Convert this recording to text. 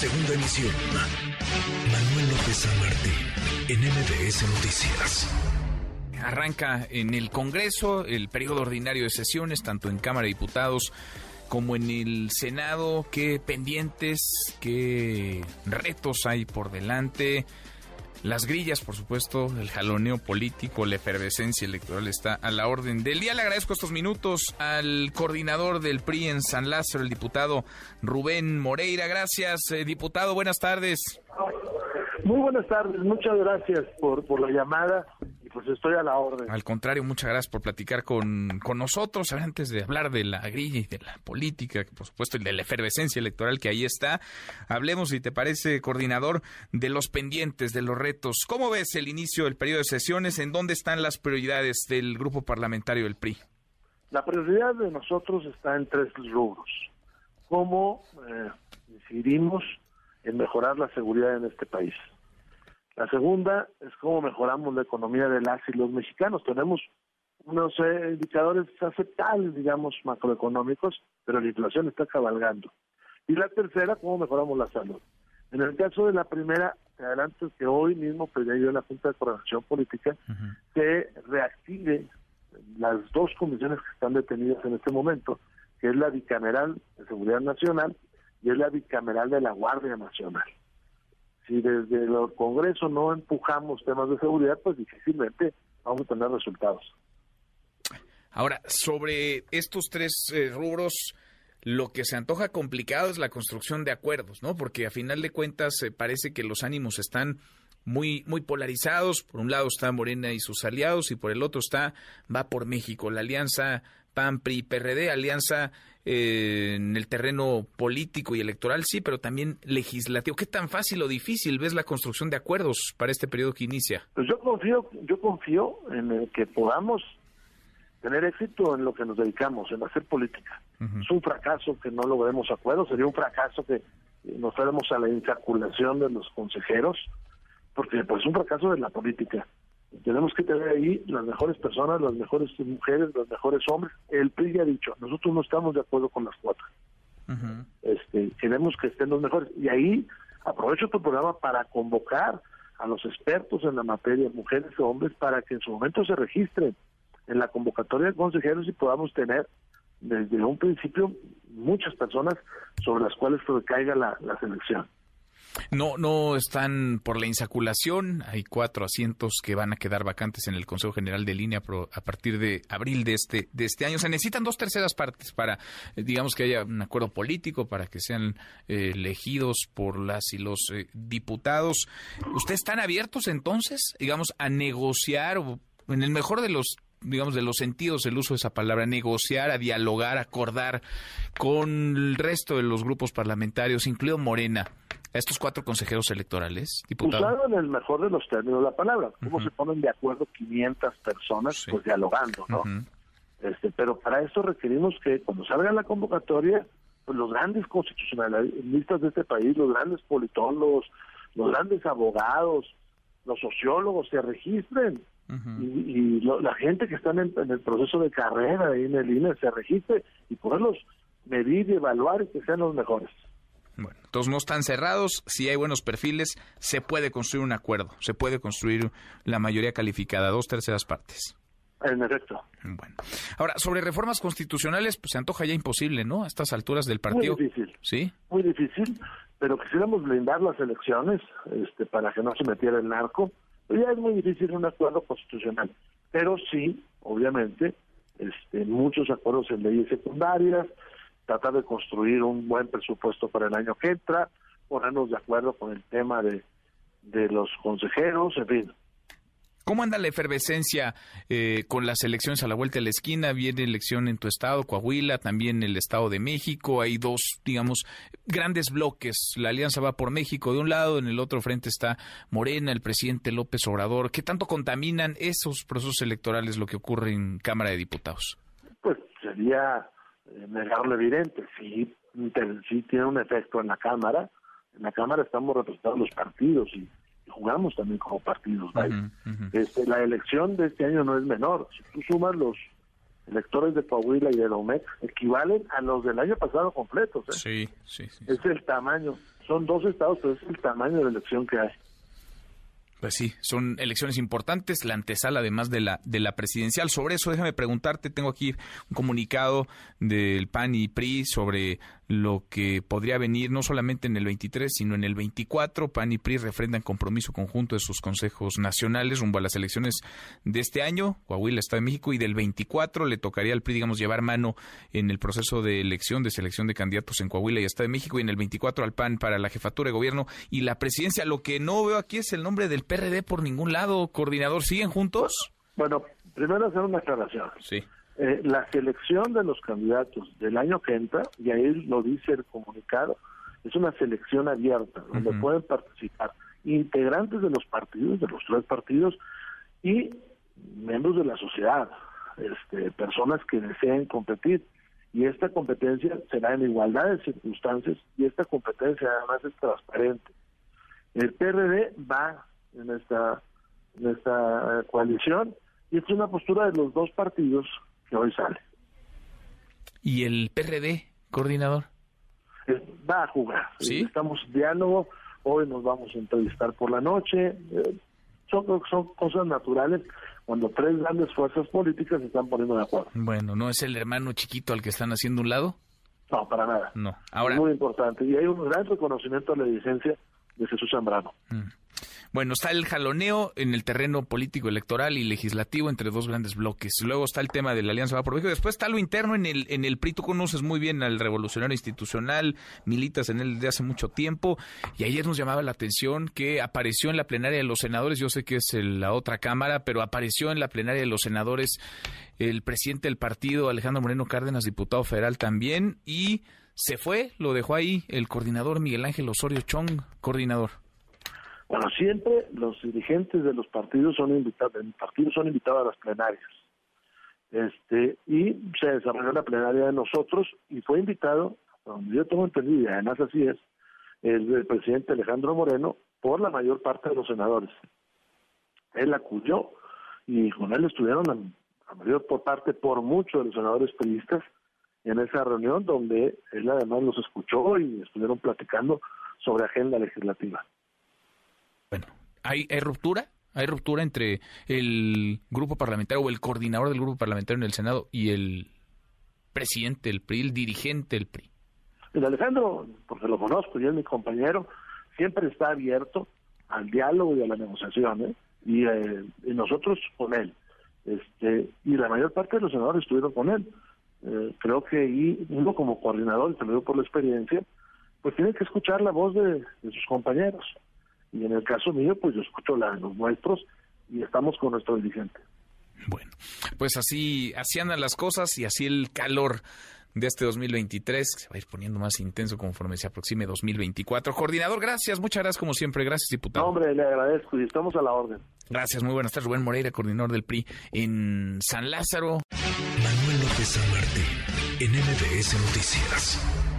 Segunda emisión. Manuel López San en MBS Noticias. Arranca en el Congreso el periodo ordinario de sesiones, tanto en Cámara de Diputados como en el Senado. ¿Qué pendientes, qué retos hay por delante? Las grillas, por supuesto, el jaloneo político, la efervescencia electoral está a la orden del día. Le agradezco estos minutos al coordinador del PRI en San Lázaro, el diputado Rubén Moreira. Gracias, eh, diputado. Buenas tardes. Muy buenas tardes. Muchas gracias por, por la llamada pues estoy a la orden. Al contrario, muchas gracias por platicar con, con nosotros. Antes de hablar de la grilla y de la política, por supuesto, y de la efervescencia electoral que ahí está, hablemos, si te parece, coordinador, de los pendientes, de los retos. ¿Cómo ves el inicio del periodo de sesiones? ¿En dónde están las prioridades del grupo parlamentario del PRI? La prioridad de nosotros está en tres rubros. ¿Cómo eh, decidimos en mejorar la seguridad en este país? La segunda es cómo mejoramos la economía de las y los mexicanos. Tenemos unos eh, indicadores aceptables, digamos, macroeconómicos, pero la inflación está cabalgando. Y la tercera, cómo mejoramos la salud. En el caso de la primera, te adelanto que hoy mismo pedí yo en la Junta de Coordinación Política que reactive las dos comisiones que están detenidas en este momento, que es la bicameral de Seguridad Nacional y es la bicameral de la Guardia Nacional si desde el Congreso no empujamos temas de seguridad, pues difícilmente vamos a tener resultados. Ahora, sobre estos tres eh, rubros, lo que se antoja complicado es la construcción de acuerdos, ¿no? Porque a final de cuentas eh, parece que los ánimos están muy muy polarizados. Por un lado está Morena y sus aliados y por el otro está va por México, la alianza PAN PRI PRD, alianza eh, en el terreno político y electoral, sí, pero también legislativo. ¿Qué tan fácil o difícil ves la construcción de acuerdos para este periodo que inicia? Pues yo confío, yo confío en que podamos tener éxito en lo que nos dedicamos, en hacer política. Es un fracaso que no logremos acuerdos, sería un fracaso que nos fuéramos a la insaculación de los consejeros, porque pues es un fracaso de la política. Tenemos que tener ahí las mejores personas, las mejores mujeres, los mejores hombres. El PRI ya ha dicho, nosotros no estamos de acuerdo con las cuotas. este, queremos que estén los mejores. Y ahí aprovecho tu programa para convocar a los expertos en la materia, mujeres y hombres, para que en su momento se registren en la convocatoria de consejeros y podamos tener desde un principio muchas personas sobre las cuales recaiga la selección. No, no están por la insaculación. Hay cuatro asientos que van a quedar vacantes en el Consejo General de Línea a partir de abril de este, de este año. Se necesitan dos terceras partes para, eh, digamos, que haya un acuerdo político, para que sean eh, elegidos por las y los eh, diputados. ¿Ustedes están abiertos entonces, digamos, a negociar o en el mejor de los digamos, de los sentidos, el uso de esa palabra, negociar, a dialogar, acordar con el resto de los grupos parlamentarios, incluido Morena, a estos cuatro consejeros electorales, diputado? Usado en el mejor de los términos de la palabra. ¿Cómo se ponen de acuerdo 500 personas? Pues dialogando, ¿no? este, pero para eso requerimos que cuando salga la convocatoria, pues los grandes constitucionalistas de este país, los grandes politólogos, los grandes abogados, los sociólogos se registren. Y, la gente que está en el, proceso de carrera ahí en el INE se registre y poderlos medir y evaluar y que sean los mejores. Bueno, entonces no están cerrados, si hay buenos perfiles, se puede construir un acuerdo, se puede construir la mayoría calificada, dos terceras partes. En efecto. Bueno, ahora, sobre reformas constitucionales, pues se antoja ya imposible, ¿no? A estas alturas del partido. Muy difícil. Sí. Muy difícil, pero quisiéramos blindar las elecciones este, para que no se metiera el narco. Pero ya es muy difícil un acuerdo constitucional. Pero sí, obviamente, este, muchos acuerdos en leyes secundarias, tratar de construir un buen presupuesto para el año que entra, ponernos de acuerdo con el tema de, de los consejeros, en fin. ¿Cómo anda la efervescencia eh, con las elecciones a la vuelta de la esquina? Viene elección en tu estado, Coahuila, también el Estado de México. Hay dos, digamos, grandes bloques. La alianza va por México de un lado, en el otro frente está Morena, el presidente López Obrador. ¿Qué tanto contaminan esos procesos electorales lo que ocurre en Cámara de Diputados? Pues sería eh, negar lo evidente. Sí, sí tiene un efecto en la Cámara. En la Cámara estamos representando los partidos y, jugamos también como partidos. Este, la elección de este año no es menor. Si tú sumas los electores de Coahuila y de Domex equivalen a los del año pasado completos. ¿eh? Sí, sí, sí. Es el tamaño. Son dos estados, pero es el tamaño de la elección que hay. Pues sí, son elecciones importantes, la antesala además de la de la presidencial. Sobre eso, déjame preguntarte, tengo aquí un comunicado del PAN y PRI sobre lo que podría venir no solamente en el 23, sino en el 24. PAN y PRI refrendan compromiso conjunto de sus consejos nacionales rumbo a las elecciones de este año, Coahuila, Estado de México, y del 24 le tocaría al PRI, digamos, llevar mano en el proceso de elección, de selección de candidatos en Coahuila y Estado de México, y en el 24 al PAN para la jefatura de gobierno y la presidencia. Lo que no veo aquí es el nombre del PRD por ningún lado. Coordinador, ¿siguen juntos? Bueno, primero hacer una aclaración. Sí. Eh, la selección de los candidatos del año que entra, y ahí lo dice el comunicado, es una selección abierta, donde pueden participar integrantes de los partidos, de los tres partidos, y miembros de la sociedad, este, personas que deseen competir. Y esta competencia será en igualdad de circunstancias y esta competencia además es transparente. El PRD va en esta, en esta coalición y es una postura de los dos partidos que hoy sale. ¿Y el PRD, coordinador? Eh, va a jugar. ¿Sí? Estamos en diálogo, hoy nos vamos a entrevistar por la noche. Eh, son, son cosas naturales cuando tres grandes fuerzas políticas se están poniendo de acuerdo. Bueno, ¿no es el hermano chiquito al que están haciendo un lado? No, para nada. No. Ahora... Es muy importante. Y hay un gran reconocimiento a la dirigencia de Jesús Zambrano. Mm. Bueno, está el jaloneo en el terreno político, electoral y legislativo entre dos grandes bloques. Luego está el tema de la Alianza Va por. Después está lo interno en el, en el PRI. Tú conoces muy bien al revolucionario institucional, militas en él desde hace mucho tiempo. Y ayer nos llamaba la atención que apareció en la plenaria de los senadores, yo sé que es la otra cámara, pero apareció en la plenaria de los senadores el presidente del partido, Alejandro Moreno Cárdenas, diputado federal también, y se fue, lo dejó ahí el coordinador Miguel Ángel Osorio Chong, coordinador. Bueno, siempre los dirigentes de los partidos son invitados, partidos son invitados a las plenarias. Este, y se desarrolló la plenaria de nosotros y fue invitado, donde yo tengo entendido, y además así es, el, presidente Alejandro Moreno por la mayor parte de los senadores. Él acudió y con él estuvieron la, mayor por parte, por mucho, de los senadores periodistas en esa reunión donde él además los escuchó y estuvieron platicando sobre agenda legislativa. ¿Hay, ¿hay ruptura? ¿Hay ruptura entre el grupo parlamentario o el coordinador del grupo parlamentario en el Senado y el presidente del PRI, el dirigente del PRI? El Alejandro, porque lo conozco y es mi compañero, siempre está abierto al diálogo y a la negociación, ¿eh? y, eh, y, nosotros con él. Este, y la mayor parte de los senadores estuvieron con él. Eh, creo que y uno como coordinador, y te lo digo por la experiencia, pues tiene que escuchar la voz de sus compañeros y en el caso mío, pues yo escucho la de los nuestros y estamos con nuestro dirigente. Bueno, pues así, así andan las cosas y así el calor de este 2023, que se va a ir poniendo más intenso conforme se aproxime 2024. Coordinador, gracias, muchas gracias como siempre, gracias diputado. hombre, le agradezco y estamos a la orden. Gracias, muy buenas tardes, Rubén Moreira, coordinador del PRI en San Lázaro. Manuel López San Martín, en MBS Noticias.